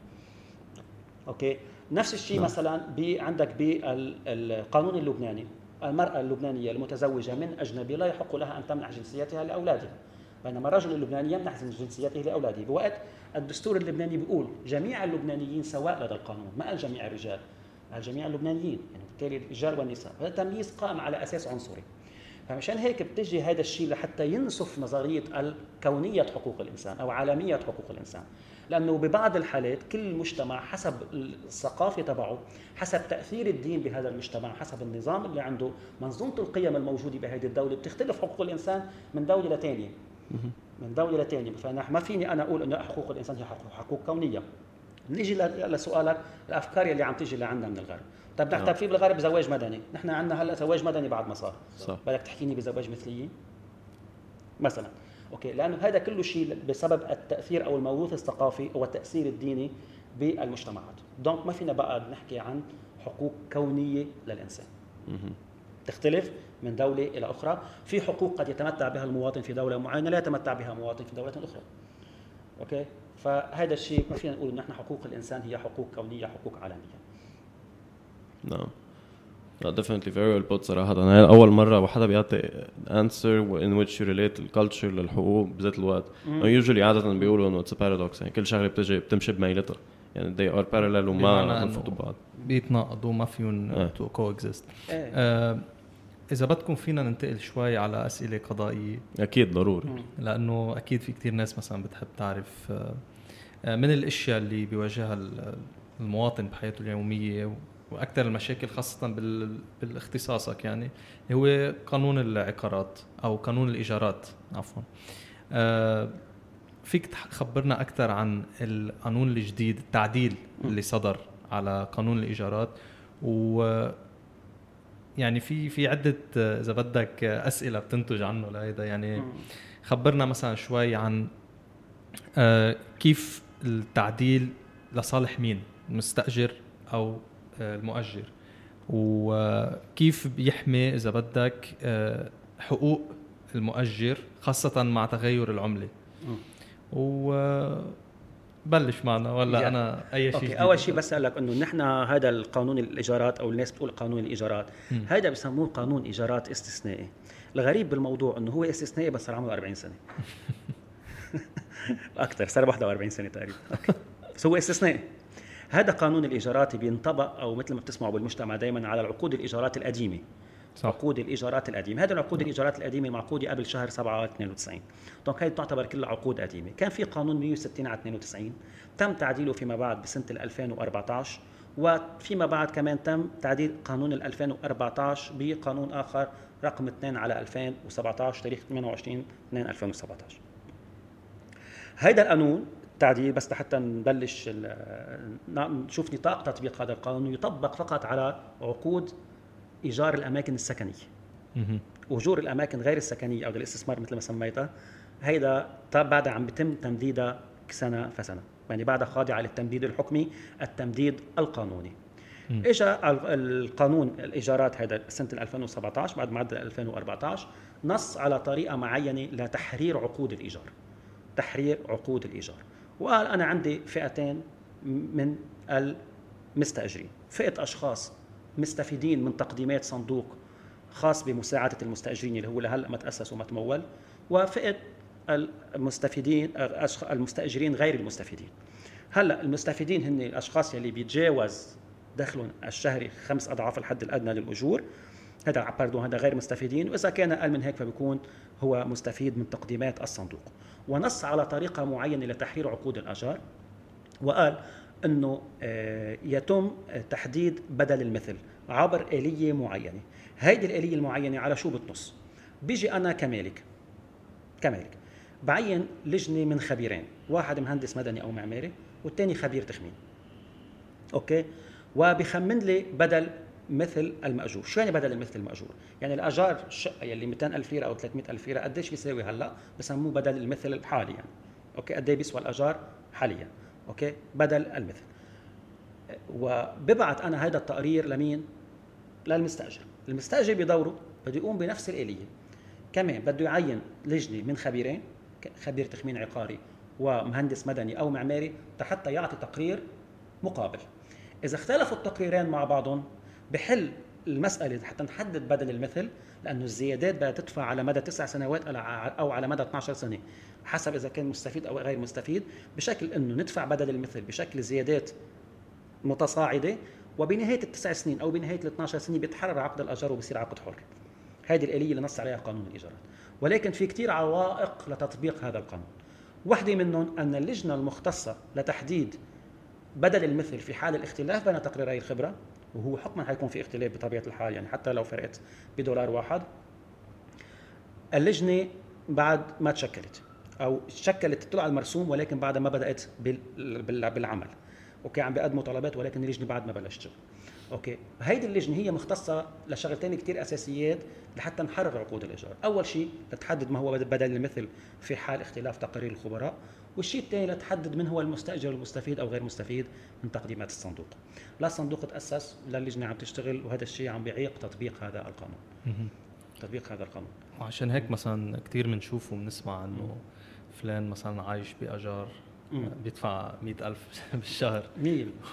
أوكي، نفس الشيء نعم. مثلا بي عندك بالقانون اللبناني المرأة اللبنانية المتزوجة من أجنبي لا يحق لها أن تمنح جنسيتها لأولادها. بينما الرجل اللبناني يمنح جنسيته لأولاده، بوقت الدستور اللبناني بيقول جميع اللبنانيين سواء لدى القانون، ما قال جميع الرجال، قال جميع اللبنانيين، يعني بالتالي الرجال والنساء، هذا تمييز قائم على أساس عنصري. فمشان هيك بتجي هذا الشيء لحتى ينسف نظرية الكونية حقوق الإنسان أو عالمية حقوق الإنسان. لأنه ببعض الحالات كل مجتمع حسب الثقافة تبعه حسب تأثير الدين بهذا المجتمع حسب النظام اللي عنده منظومة القيم الموجودة بهذه الدولة بتختلف حقوق الإنسان من دولة لثانيه من دوله لثانيه فنحن ما فيني أنا أقول إنه حقوق الإنسان هي حقوق, حقوق كونية. نيجي لسؤالك الأفكار اللي عم تيجي لعنا من الغرب. طب نحن نعم. في بالغرب زواج مدني. نحن عندنا هلأ زواج مدني بعد ما صار. بدك تحكيني بزواج مثليين؟ مثلا. أوكي لأنه هذا كله شيء بسبب التأثير أو الموروث الثقافي أو التأثير الديني بالمجتمعات. donc ما فينا بقى نحكي عن حقوق كونية للإنسان. تختلف من دولة إلى أخرى. في حقوق قد يتمتع بها المواطن في دولة معينة لا يتمتع بها مواطن في دولة أخرى. أوكي؟ فهذا الشيء ما فينا نقول نحن حقوق الإنسان هي حقوق كونية حقوق عالمية. نعم. لا definitely very well put صراحة. أنا أول مرة وحدا بيعطي answer in which you relate ال culture للحقوق بذات الوقت. usually عادة بيقولوا إنه it's a paradox. يعني كل شغلة بتجي بتمشي بميلتها. يعني they are parallel وما بنفوتوا ببعض بيتناقضوا ما فيهم. to coexist إيه. إذا بدكم فينا ننتقل شوي على أسئلة قضائية. أكيد ضروري. لأنه أكيد في كتير ناس مثلا بتحب تعرف آه، آه، من الأشياء اللي بيواجهها ال- المواطن بحياته اليومية وأكثر المشاكل خاصة بال- بالاختصاصك يعني هو قانون العقارات أو قانون الإيجارات عفوا. آه، فيك تخبرنا أكثر عن القانون الجديد التعديل اللي صدر على قانون الإيجارات. و يعني في في عدة إذا بدك أسئلة بتنتج عنه لهيدا. يعني خبرنا مثلا شوي عن آه، كيف التعديل لصالح مين؟ المستأجر أو آه، المؤجر. وكيف بيحمي إذا بدك آه، حقوق المؤجر خاصة مع تغير العملة. وبلش معنا ولا يا. أنا أي شيء أوكي جديد أول شيء بس أقول لك إنه نحن هذا القانون الإيجارات أو الناس بتقول قانون الإيجارات. هذا بسموه قانون إيجارات استثنائي الغريب بالموضوع إنه هو استثنائي بس صار عمره 40 سنة أكثر صار 41 سنة تقريبا أوكي. بس هو استثنائي هذا قانون الإيجارات بينطبق أو مثل ما بتسمعوا بالمجتمع دائما على العقود الإيجارات القديمة صح. عقود الإيجارات القديمة. هذه العقود الإيجارات القديمة معقوده قبل شهر 7 92 donc هي تعتبر كلها عقود قديمة. كان في قانون 160 على 92 تم تعديله فيما بعد بسنة 2014 وفيما بعد كمان تم تعديل قانون ال 2014 بقانون آخر رقم 2 على 2017 تاريخ 28 2 2017 هيدا القانون التعديل بس لحتى نبلش نشوف نطاق تطبيق هذا القانون. يطبق فقط على عقود إيجار الأماكن السكنية. أجور الأماكن غير السكنية أو الاستثمار مثل ما سميتها هيدا بعدها عم بيتم تمديدها سنة فسنة. يعني بعدها خاضعة للتمديد الحكمي التمديد القانوني. اجى القانون الإيجارات هذا سنة 2017 بعد معدل 2014 نص على طريقة معينة لتحرير عقود الإيجار. تحرير عقود الإيجار. وقال أنا عندي فئتين من المستأجرين. فئة أشخاص مستفيدين من تقديمات صندوق خاص بمساعدة المستأجرين اللي هو لهلا ما تأسس وما تمول وفئة المستفيدين المستأجرين غير المستفيدين. هلا المستفيدين هن الأشخاص يلي بيتجاوز دخلهم الشهري خمس أضعاف الحد الأدنى للأجور. هذا باردون هذا غير مستفيدين وإذا كان أقل من هيك فبيكون هو مستفيد من تقديمات الصندوق. ونص على طريقة معينة لتحرير عقود الاجار وقال أنه آه، يتم تحديد بدل المثل عبر آلية معينة. هيدي الآلية المعينة على شو بتنص؟ بيجي أنا كمالك. كمالك. بعين لجنة من خبيرين. واحد مهندس مدني أو معماري والثاني خبير تخمين. أوكي؟ وبخمن لي بدل مثل المأجور. شو يعني بدل المثل المأجور؟ يعني الأجار الشقة يلي 200 ألف ليرة أو 300 ألف ليرة قديش بيساوي هلأ؟ بسموه بدل المثل الحالي يعني. أوكي؟ قد بيسوى الأجار حاليا؟ أوكي؟ بدل المثل. وببعت أنا هذا التقرير لمين؟ للمستأجر. المستأجر بدوره بده يقوم بنفس الآلية. كمان بده يعين لجنة من خبيرين خبير تخمين عقاري ومهندس مدني أو معماري حتى يعطي تقرير مقابل. إذا اختلفوا التقريرين مع بعضهم بحل المسألة حتى نحدد بدل المثل لأنه الزيادات بدها تدفع على مدى تسع سنوات أو على مدى 12 سنة. حسب إذا كان مستفيد أو غير مستفيد بشكل إنه ندفع بدل المثل بشكل زيادات متصاعدة وبنهاية التسع سنين أو بنهاية ال 12 سنة بيتحرر عقد الاجار وبصير عقد حر. هذه الآلية اللي نص عليها قانون الايجارات ولكن في كثير عوائق لتطبيق هذا القانون. واحدة منهم أن اللجنة المختصة لتحديد بدل المثل في حال الاختلاف بين تقريري الخبرة وهو حكما حيكون في اختلاف بطبيعة الحال يعني حتى لو فرقت بدولار واحد اللجنة بعد ما تشكلت أو تشكلت طلع المرسوم ولكن بعد ما بدأت بالعمل. أوكي عم بيقدموا طلبات ولكن اللجنة بعد ما بلشت. أوكي هيدي اللجنة هي مختصة لشغلتين كثير أساسيات لحتى نحرر عقود الإيجار. أول شيء لتحدد ما هو بدل المثل في حال اختلاف تقارير الخبراء. والشيء الثاني لتحدد من هو المستأجر المستفيد أو غير مستفيد من تقديمات الصندوق. لا الصندوق تأسس ولا اللجنة عم تشتغل وهذا الشيء عم بيعيق تطبيق هذا القانون. تطبيق هذا القانون. وعشان هيك مثلا كثير بنشوف وبنسمع إنه فلان مثلا عايش بأجار بيدفع مئة ألف بالشهر. 100%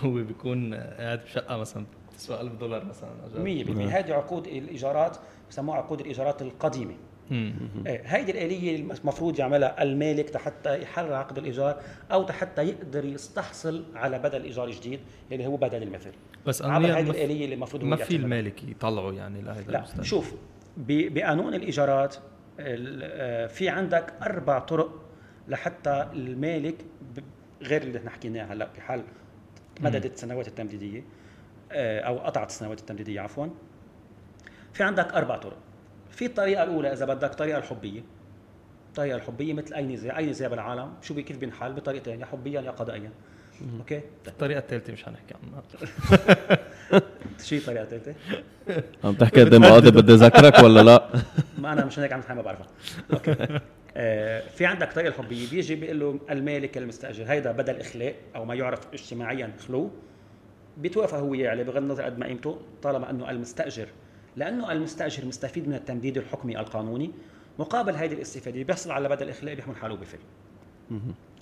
هو بيكون قاعد بشقة مثلا بتسوى 1000 دولار مثلا 100% هذه عقود الإيجارات بسموها عقود الإيجارات القديمة. هيدي الآلية المفروض يعملها المالك حتى يحرر عقد الإيجار أو حتى يقدر يستحصل على بدل إيجار جديد اللي هو بدل المثل. بس أنا هيدي الآلية اللي المفروض ما في المالك يطلعوا يعني لهذا لا المستند. شوف بقانون الإيجارات آه، في عندك أربع طرق لحتى المالك غير اللي نحن حكيناه هلا بحال مددت السنوات التمديدية آه، أو قطعت السنوات التمديدية عفوا. في عندك أربع طرق. في الطريقة الأولى إذا بدك الطريقة الحبية. الطريقة الحبية مثل أي نزاع أي نزاع بالعالم شو كيف بينحل بطريقتين يا حبيا يا قضائيا أوكي؟ الطريقة الثالثة مش حنحكي عنها. شو الطريقة الثالثه؟ عم تحكي قدام قاضي بدي اذكرك ولا لا؟ ما أنا مش هيك عم ما بعرفها. أوكي. آه، في عندك طريقة الحبية بيجي بيقول له المالك المستأجر هيدا بدل إخلاء أو ما يعرف اجتماعيا خلو بيتوافق هو يعني بغض النظر قد ما قيمته طالما إنه المستأجر لأنه المستأجر مستفيد من التمديد الحكمي القانوني مقابل هذه الاستفادة بيحصل على بدل اخلاء بيحمل حاله بفل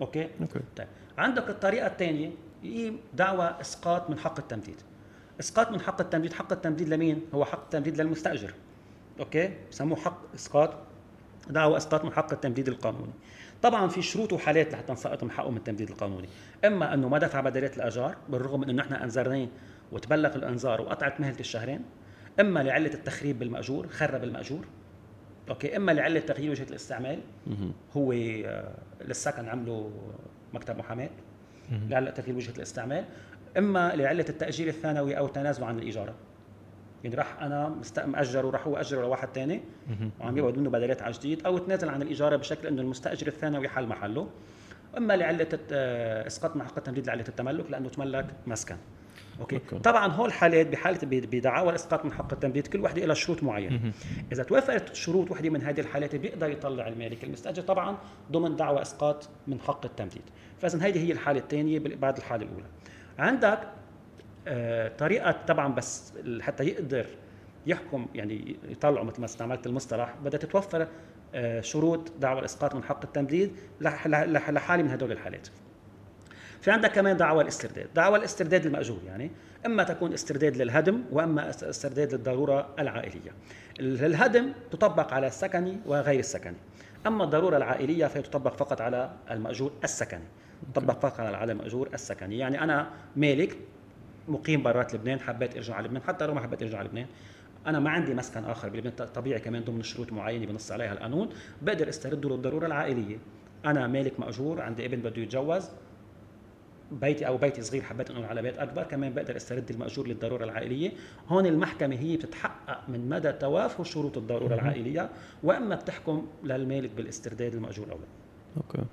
أوكي؟ أوكي. طيب. عندك الطريقة الثانية هي دعوى إسقاط من حق التمديد. إسقاط من حق التمديد حق التمديد لمين؟ هو حق التمديد للمستأجر. أوكي؟ بسموه حق إسقاط دعوى إسقاط من حق التمديد القانوني. طبعا في شروط وحالات لحتى نسقط من حقه من التمديد القانوني. إما أنه ما دفع بدلات الاجار بالرغم من إنه نحن أنذرناه وتبلغ الأنذار وقطعت مهلة الشهرين. إما لعلة التخريب بالمأجور خرب المأجور. أوكي إما لعلة تغيير وجهة الاستعمال. هو آه، للسكن عملوا مكتب محاماة. لعلة تغيير وجهة الاستعمال. إما لعلة التأجير الثانوي أو التنازل عن الاجاره يعني راح أنا مأجر وراح هو أجره لواحد ثاني وعم يقبض منه بدلات على جديد أو تنازل عن الاجاره بشكل إنه المستأجر الثانوي حل محله. إما لعلة آه، إسقاط من حق التمديد لعلة التملك لأنه تملك مسكن. Okay. Okay. طبعا هول الحالات بحالة بدعاوى الإسقاط من حق التمديد كل وحده لها شروط معينة. إذا توفرت شروط وحده من هذه الحالات بيقدر يطلع المالك المستأجر طبعا ضمن دعوى إسقاط من حق التمديد فاذا هذه هي الحالة الثانية بعد الحالة الأولى. عندك آه طريقة طبعا بس حتى يقدر يحكم يعني يطلعوا مثل ما استعملت المصطلح. بدها تتوفر آه شروط دعوى الإسقاط من حق التمديد لحالة من هدول الحالات. في عندك كمان دعوى الاسترداد. دعوى الاسترداد المأجور يعني إما تكون استرداد للهدم وإما استرداد للضرورة العائلية. الهدم تطبق على السكني وغير السكني. أما الضرورة العائلية فهي تطبق فقط على المأجور السكني. تطبق فقط على المأجور السكني. يعني أنا مالك مقيم برات لبنان حبيت أرجع على لبنان حتى لو ما حبيت أرجع على لبنان أنا ما عندي مسكن آخر بلبنان. طبيعي كمان ضمن شروط معينة بنص عليها القانون. بقدر أسترده للضرورة العائلية. أنا مالك مأجور عندي ابن بده يتجوز بيتي أو بيتي صغير حبيت أنقل على بيت أكبر كمان بقدر أسترد المأجور للضرورة العائلية. هون المحكمة هي بتتحقق من مدى توافر شروط الضرورة العائلية وإما بتحكم للمالك بالاسترداد المأجور أو لا. أوكي.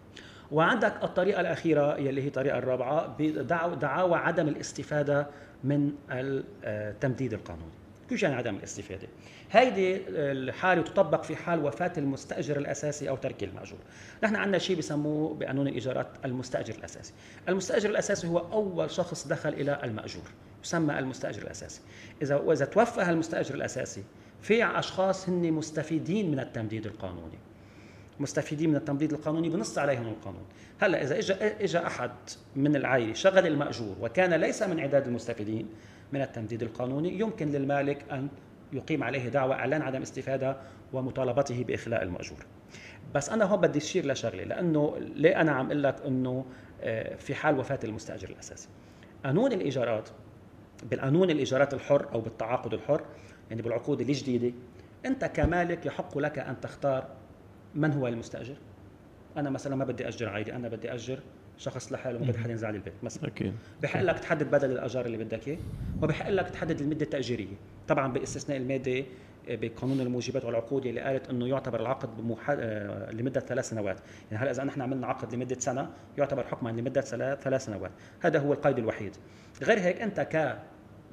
وعندك الطريقة الأخيرة يلي هي الطريقة الرابعة بدعاوى عدم الاستفادة من التمديد القانوني يعني عدم الاستفادة. هيدي الحالة تطبق في حال وفاة المستأجر الأساسي أو ترك المأجور. نحن عندنا شيء بسموه بقانون الايجارات المستأجر الأساسي. المستأجر الأساسي هو أول شخص دخل إلى المأجور يسمى المستأجر الأساسي. إذا واذا توفى المستأجر الأساسي في أشخاص هن مستفيدين من التمديد القانوني. مستفيدين من التمديد القانوني بنص عليهم القانون. هلأ إذا اجى اجى أحد من العائلة شغل المأجور وكان ليس من عداد المستفيدين من التمديد القانوني. يمكن للمالك أن يقيم عليه دعوى إعلان عدم استفادة ومطالبته بإخلاء المأجور. بس أنا هون بدي أشير لشغلة لأنه ليه أنا عم أقول لك إنه آه، في حال وفاة المستأجر الأساسي؟ قانون الإيجارات بالقانون الإيجارات الحر أو بالتعاقد الحر يعني بالعقود الجديدة أنت كمالك يحق لك أن تختار من هو المستأجر؟ أنا مثلا ما بدي أجر عائلي أنا بدي أجر شخص لحاله ما بدي حدا ينزل على البيت مثلا. أكيد. بحق لك تحدد بدل الأجار اللي بدك إياه وبحق لك تحدد المدة التأجيرية. طبعا باستثناء المادة بقانون الموجبات والعقود اللي قالت إنه يعتبر العقد بمح... آه، لمدة ثلاث سنوات، يعني هلأ إذا نحن عملنا عقد لمدة سنة يعتبر حكما لمدة ثلاث سنوات، هذا هو القيد الوحيد. غير هيك أنت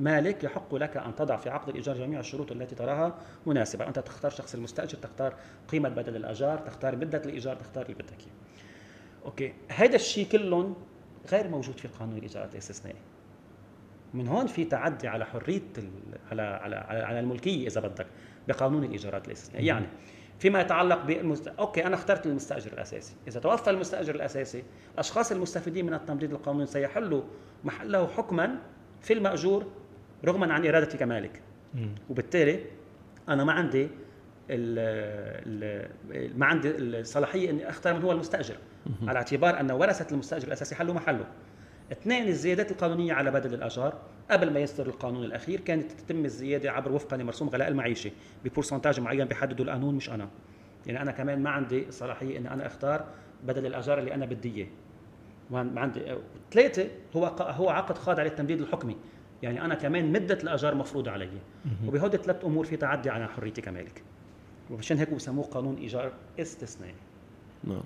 كمالك يحق لك أن تضع في عقد الإيجار جميع الشروط التي تراها مناسبة، أنت تختار شخص المستأجر، تختار قيمة بدل الأجار، تختار مده الإيجار، تختار اللي بدك إياه. أوكي. هذا الشيء كلهم غير موجود في قانون الإيجارات الاستثنائي. من هون في تعدي على حرية على على على الملكية إذا بدك بقانون الإيجارات الاستثنائي يعني فيما يتعلق بالمست... أوكي أنا اخترت المستأجر الأساسي. إذا توفى المستأجر الأساسي الأشخاص المستفيدين من التمديد القانوني سيحلوا محله حكما في المأجور رغما عن إرادتي كمالك. وبالتالي أنا ما عندي ال ال ما عندي الصلاحية إني أختار من هو المستأجر. على اعتبار أن ورثة المستأجر الأساسي حلوا محله. اثنين الزيادات القانونية على بدل الاجار قبل ما يصدر القانون الأخير كانت تتم الزيادة عبر وفقا لمرسوم غلاء المعيشة ببورسنتاج معين بيحدده القانون مش أنا. يعني أنا كمان ما عندي صلاحية إني أنا أختار بدل الاجار اللي أنا بدي إياه. ما عندي ثلاثة هو هو عقد خاضع للتمديد الحكمي. يعني أنا كمان مدة الأجار مفروضة علي. وبهودي ثلاث أمور في تعدي على حريتي كمالك. ومشان هيك بسموه قانون إيجار استثنائي. نعم.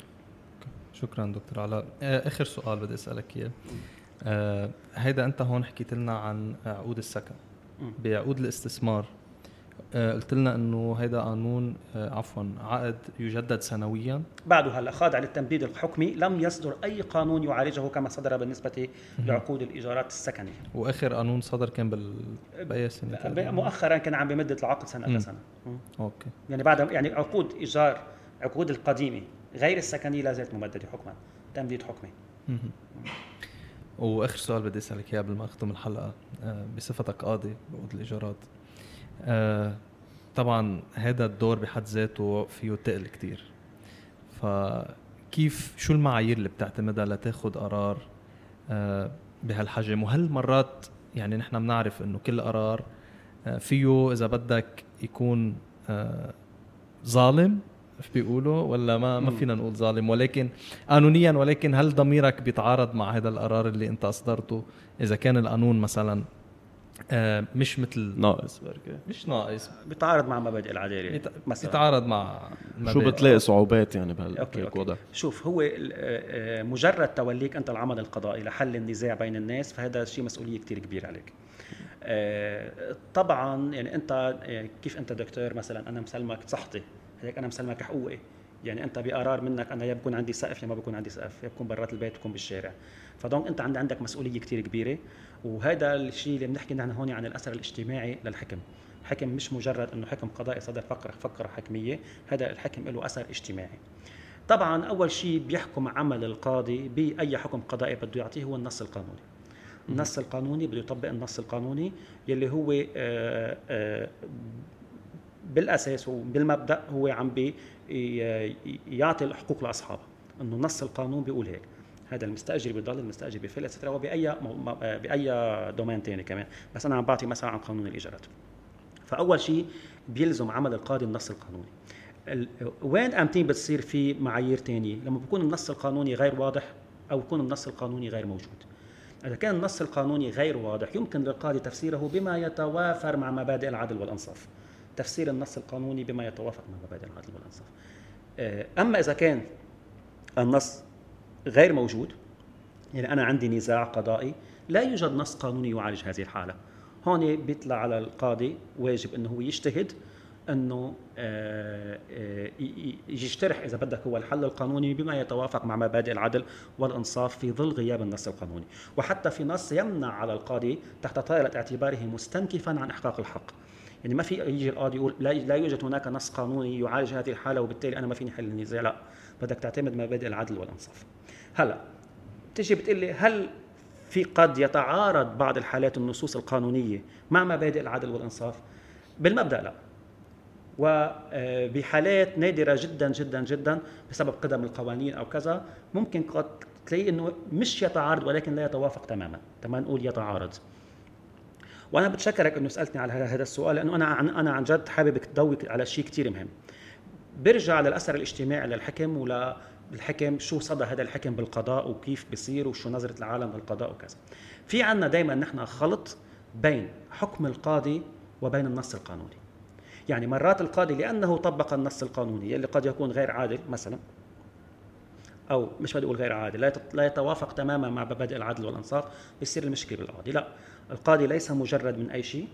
شكرا دكتور علاء. آه، آخر سؤال بدي أسألك إياه. آه هيدا أنت هون حكيت لنا عن عقود السكن. بعقود الاستثمار قلت لنا إنه هيدا قانون آه عفوا عقد يجدد سنويا. بعده هلا خاضع للتمديد الحكمي لم يصدر أي قانون يعالجه كما صدر بالنسبة لعقود الإيجارات السكنية. وآخر قانون صدر كان بأي سنة؟ مؤخرا كان عم بمده العقد سنة لسنة. أوكي. يعني بعد يعني عقود إيجار عقود القديمة غير السكنية لا زالت ممددة حكما تمديد حكمي. وآخر سؤال بدي أسألك إياه قبل ما أختم الحلقة. آه، بصفتك قاضي بعقود الإيجارات. آه، طبعا هذا الدور بحد ذاته فيه تقل كتير. فكيف شو المعايير اللي بتعتمدها لتاخذ قرار آه، بهالحجم؟ وهل مرات يعني نحن بنعرف إنه كل قرار فيه إذا بدك يكون ظالم؟ بيقولوا؟ ولا ما ما فينا نقول ظالم. ولكن قانونيا ولكن هل ضميرك بيتعارض مع هذا القرار اللي أنت أصدرته؟ إذا كان القانون مثلا آه، مش مثل ناقص بركي مش ناقص. بيتعارض مع مبادئ العداله بيت- مثلا. بيتعارض مع شو مبادئ. بتلاقي صعوبات يعني بهال- أوكي، شوف هو آه، آه، مجرد توليك أنت العمل القضائي لحل النزاع بين الناس فهذا شيء مسؤولية كتير كبيرة عليك. آه، طبعا يعني أنت آه، كيف أنت دكتور؟ مثلا أنا مسلمك صحتي. هيك أنا مسلمك حقوقي. يعني أنت بقرار منك أنا يا بكون عندي سقف يا ما بكون عندي سقف. يا بكون برات البيت بكون بالشارع. فدونك انت عند عندك مسؤولية كتير كبيرة وهذا الشيء اللي بنحكي نحن هون عن الأثر الاجتماعي للحكم. حكم مش مجرد إنه حكم قضائي صدر فقره فقرة حكمية هذا الحكم له أثر اجتماعي. طبعا أول شيء بيحكم عمل القاضي بأي حكم قضائي بده يعطيه هو النص القانوني. النص القانوني بده يطبق النص القانوني يلي هو آه، آه، بالأساس وبالمبدأ هو عم بي ي- يعطي الحقوق لأصحابه. إنه نص القانون بيقول هيك. هذا المستأجر بيضل المستأجر بفل سترا وبأي آه، بأي دومين ثاني كمان. بس أنا عم بعطي مثلا عن قانون الإيجارات. فأول شيء بيلزم عمل القاضي النص القانوني. ال- وين أمتين بتصير في معايير تانية؟ لما بيكون النص القانوني غير واضح أو يكون النص القانوني غير موجود. إذا كان النص القانوني غير واضح يمكن للقاضي تفسيره بما يتوافر مع مبادئ العدل والإنصاف. تفسير النص القانوني بما يتوافق مع مبادئ العدل والإنصاف. آه، أما إذا كان النص غير موجود. يعني أنا عندي نزاع قضائي. لا يوجد نص قانوني يعالج هذه الحالة. هون بيطلع على القاضي واجب إنه هو يجتهد إنه آه، آه، يجترح إذا بدك هو الحل القانوني بما يتوافق مع مبادئ العدل والإنصاف في ظل غياب النص القانوني. وحتى في نص يمنع على القاضي تحت طائله اعتباره مستنكفا عن إحقاق الحق. يعني ما في يجي القاضي يقول لا لا يوجد هناك نص قانوني يعالج هذه الحالة وبالتالي أنا ما فيني حل النزاع. لا بدك تعتمد مبادئ العدل والإنصاف. هلا تيجي بتقول لي هل في قد يتعارض بعض الحالات النصوص القانونية مع مبادئ العدل والإنصاف؟ بالمبدأ لا. وبحالات نادرة جدا جدا جدا بسبب قدم القوانين أو كذا ممكن قد تلاقي إنه مش يتعارض ولكن لا يتوافق تماما. تمام نقول يتعارض. وأنا بتشكرك إنه سألتني على هذا السؤال لأنه أنا عن أنا عن جد حاببك تضوي على شيء كثير مهم. برجع للأثر الاجتماعي للحكم ولا الحكم شو صدى هذا الحكم بالقضاء وكيف بيصير وشو نظرة العالم للقضاء وكذا. في عنا دائما نحن خلط بين حكم القاضي وبين النص القانوني. يعني مرات القاضي لأنه طبق النص القانوني اللي قد يكون غير عادل مثلا أو مش بدي أقول غير عادل لا يت- لا يتوافق تماما مع مبادئ العدل والانصاف بيصير المشكلة بالقاضي. لا القاضي ليس مجرد من أي شيء.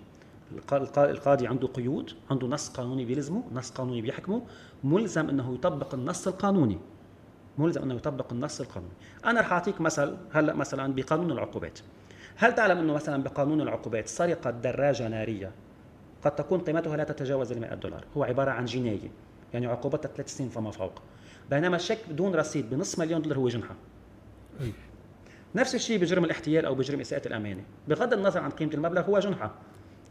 القا- القا- القاضي عنده قيود عنده نص قانوني بيلزمه نص قانوني بيحكمه ملزم إنه يطبق النص القانوني. ملزم أنه يطبق النص القانوني. أنا رح أعطيك مثل هلأ مثلا بقانون العقوبات. هل تعلم أنه مثلا بقانون العقوبات سرقة دراجة نارية قد تكون قيمتها لا تتجاوز ال 100 دولار؟ هو عبارة عن جناية يعني عقوبتها ثلاث سنين فما فوق. بينما الشيك بدون رصيد بنص مليون دولار هو جنحه نفس الشيء بجرم الاحتيال أو بجرم إساءة الأمانة. بغض النظر عن قيمة المبلغ هو جنحه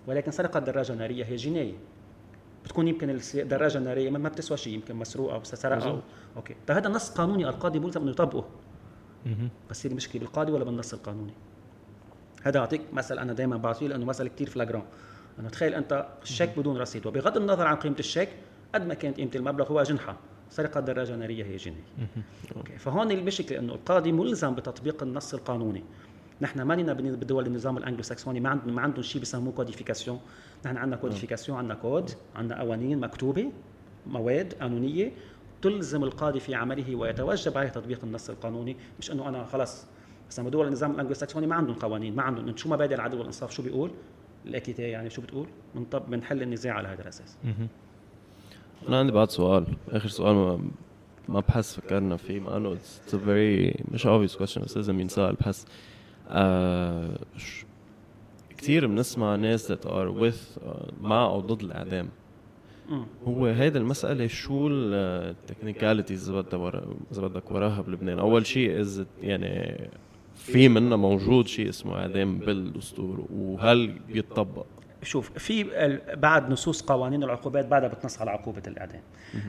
ولكن سرقة دراجة نارية هي جناية. بتكون يمكن الدراجه الناريه ما بتسوى شيء يمكن مسروقة أو سرقة أو okay. فهذا نص قانوني القاضي ملزم إنه يطبقه. بس هي المشكلة بالقاضي ولا بالنص القانوني؟ هذا أعطيك مثل أنا دائما بعطيه لأنه مثل كثير flagrant انه تخيل أنت الشيك بدون رصيد. وبغض النظر عن قيمة الشيك قد ما كانت قيمة المبلغ هو جنحة. سرقة دراجة نارية هي جناية okay. فهون المشكلة إنه القاضي ملزم بتطبيق النص القانوني. نحن ما لنا بن- بدول النظام الانجلو ساكسوني ما عندهم ما عندهم شيء بيسموه codification نحن عندنا codification عندنا كود عندنا قوانين مكتوبة مواد قانونية تلزم القاضي في عمله ويتوجب عليه تطبيق النص القانوني. مش إنه أنا خلص. مثلا بدول النظام الانجلو ساكسوني ما عندهم قوانين ما عندهم. شو مبادئ العدل والإنصاف شو بيقول؟ ال équité يعني شو بتقول؟ بنطب بنحل النزاع على هذا الأساس. أنا عندي بعد سؤال. آخر سؤال ما, ما بحس فكرنا فيه مع انه a very مش obvious question بس لازم ينسأل. بحس كثير بنسمع ناس that are with آه مع أو ضد الإعدام. هو هيدا المسألة شو ال technicalities إذا بدك إذا بدك وراها بلبنان، أول شيء is يعني في منا موجود شيء اسمه إعدام بالدستور وهل بيتطبق؟ شوف في بعد نصوص قوانين العقوبات بعدها بتنص على عقوبة الإعدام.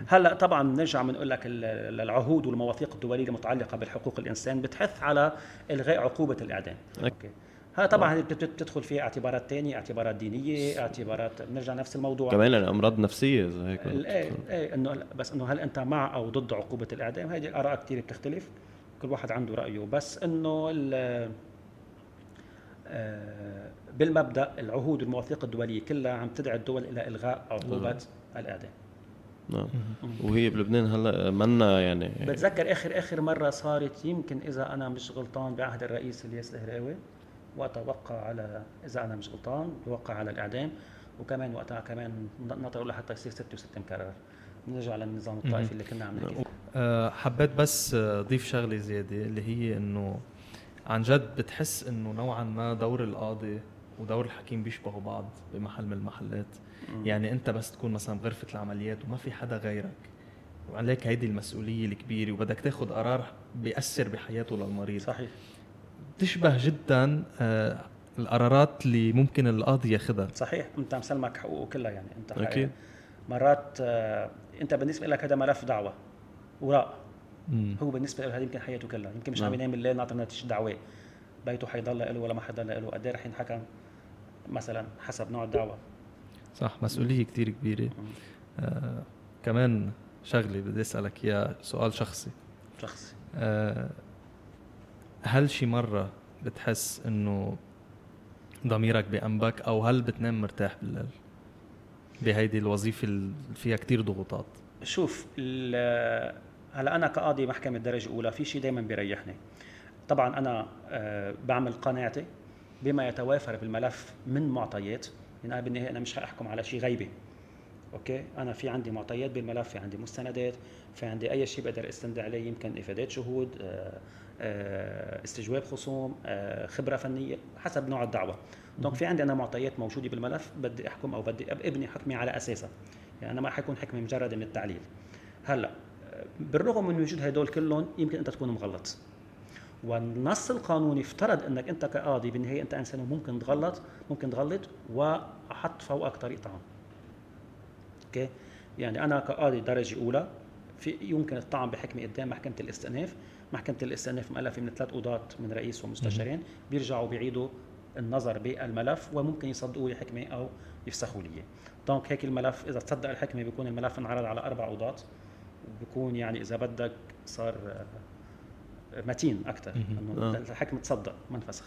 هلأ طبعا بنرجع بنقول لك ال- العهود والمواثيق الدولية المتعلقة بالحقوق الإنسان بتحث على إلغاء عقوبة الإعدام. أوكي. ها طبعا هذه بت- بتدخل فيها اعتبارات تانية اعتبارات دينية اعتبارات بنرجع نفس الموضوع. كمان يعني امراض نفسيه إذا هيك إيه إيه إنه بس إنه هل أنت مع أو ضد عقوبة الإعدام؟ هذه الاراء كثير بتختلف كل واحد عنده رأيه. بس إنه ال- آه، بالمبدأ العهود والمواثيق الدولية كلها عم تدعي الدول إلى إلغاء عقوبه الاعدام نعم. وهي بلبنان هلا منا يعني بتذكر اخر آخر مرة صارت يمكن إذا أنا مش غلطان بعهد الرئيس إلياس الهراوي وقتها وقع على إذا أنا مش غلطان وقع على الإعدام وكمان وقتها كمان نطروا لحتى يصير ست وست مكرر نرجع للنظام الطائفي اللي كنا عم نحكي فيه. أه حبيت بس آه، اضيف شغلة زيادة اللي هي إنه عن جد بتحس إنه نوعا ما دور القاضي ودور الحكيم بيشبهوا بعض بمحل من المحلات. يعني أنت بس تكون مثلا بغرفه العمليات وما في حدا غيرك. وعليك هيدي المسؤولية الكبيرة وبدك تاخذ قرار بيأثر بحياته للمريض. صحيح. بتشبه جدا آه، القرارات اللي ممكن القاضي ياخذها صحيح. انت مسلمك حقوقه كلها يعني. أنت. أكيد. مرات آه، أنت بالنسبة لك هذا ملف دعوة وراء. مم. هو بالنسبة له هذه يمكن حياته كلها. يمكن مش نعم. عم ينام الليل ناطر نتيجه دعوة. بيته حيضل له ولا ما حيضل له. قد إيه رح ينحكم مثلا حسب نوع الدعوة؟ صح مسؤولية كتير كبيرة. آه كمان شغلة بدي أسألك إياها سؤال شخصي. شخصي. آه، هل شي مرة بتحس إنه ضميرك بأنبك أو هل بتنام مرتاح بالليل؟ بهيدي الوظيفة اللي فيها كتير ضغوطات. شوف هلا أنا كقاضي محكمة درجه اولى في شيء دائما بيريحني. طبعا أنا آه، بعمل قناعتي بما يتوافر بالملف من معطيات. يعني أنا بالنهاية أنا مش حأحكم على شيء غيبي. Okay؟ أنا في عندي معطيات بالملف في عندي مستندات في عندي أي شيء بقدر أستند عليه يمكن إفادات شهود آه، آه، استجواب خصوم خبرة فنية حسب نوع الدعوى. Donc في عندي أنا معطيات موجودة بالملف بدي أحكم أو بدي أبني حكمي على أساسها. يعني أنا ما حيكون حكمي مجرد من التعليل. هلا بالرغم من وجود هدول كلهم يمكن أنت تكون مغلط. والنص القانوني افترض إنك أنت كقاضي بالنهاية أنت إنسان ممكن تغلط ممكن تغلط وأحط فوقك طريق طعام أوكي؟ يعني أنا كقاضي درجة أولى في يمكن الطعن بحكمي قدام محكمة الاستئناف. محكمة الاستئناف مؤلفة من ثلاث قضاة من رئيس ومستشارين. بيرجعوا بيعيدوا النظر بالملف وممكن يصدقوا لي حكمة أو يفسخوا لي. دونك هيك الملف إذا تصدق الحكمة بيكون الملف انعرض على أربع قضاة. بيكون يعني إذا بدك صار آه، متين أكثر إنه آه. الحكم تصدق ما انفسخ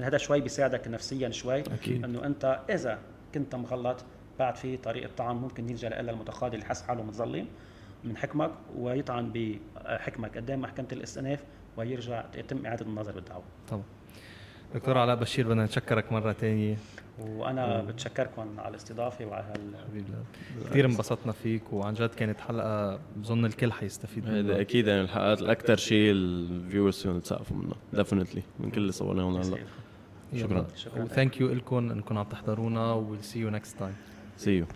هذا شوي بيساعدك نفسيا شوي. أكيد. إنه أنت إذا كنت مغلط بعد في طريقة طعن ممكن يلجأ لها المتقاضي اللي حس حاله متظلم من حكمك ويطعن بحكمك قدام محكمة الاستئناف ويرجع يتم إعادة النظر بالدعوه طبعا. دكتور علاء بشير بدنا نشكرك مرة تانية. وأنا بتشكركم على الاستضافة وعلى هال حبيبي. كثير انبسطنا فيك وعن جد كانت حلقة بظن الكل حيستفيد هذا منها أكيد يعني الحلقات الاكثر شيء ال viewers فيهم يتثقفوا منها definitely من كل اللي صورناهم هلا شكراً. شكراً. و thank you لكم إنكم عم تحضرونا. We'll see you next time See you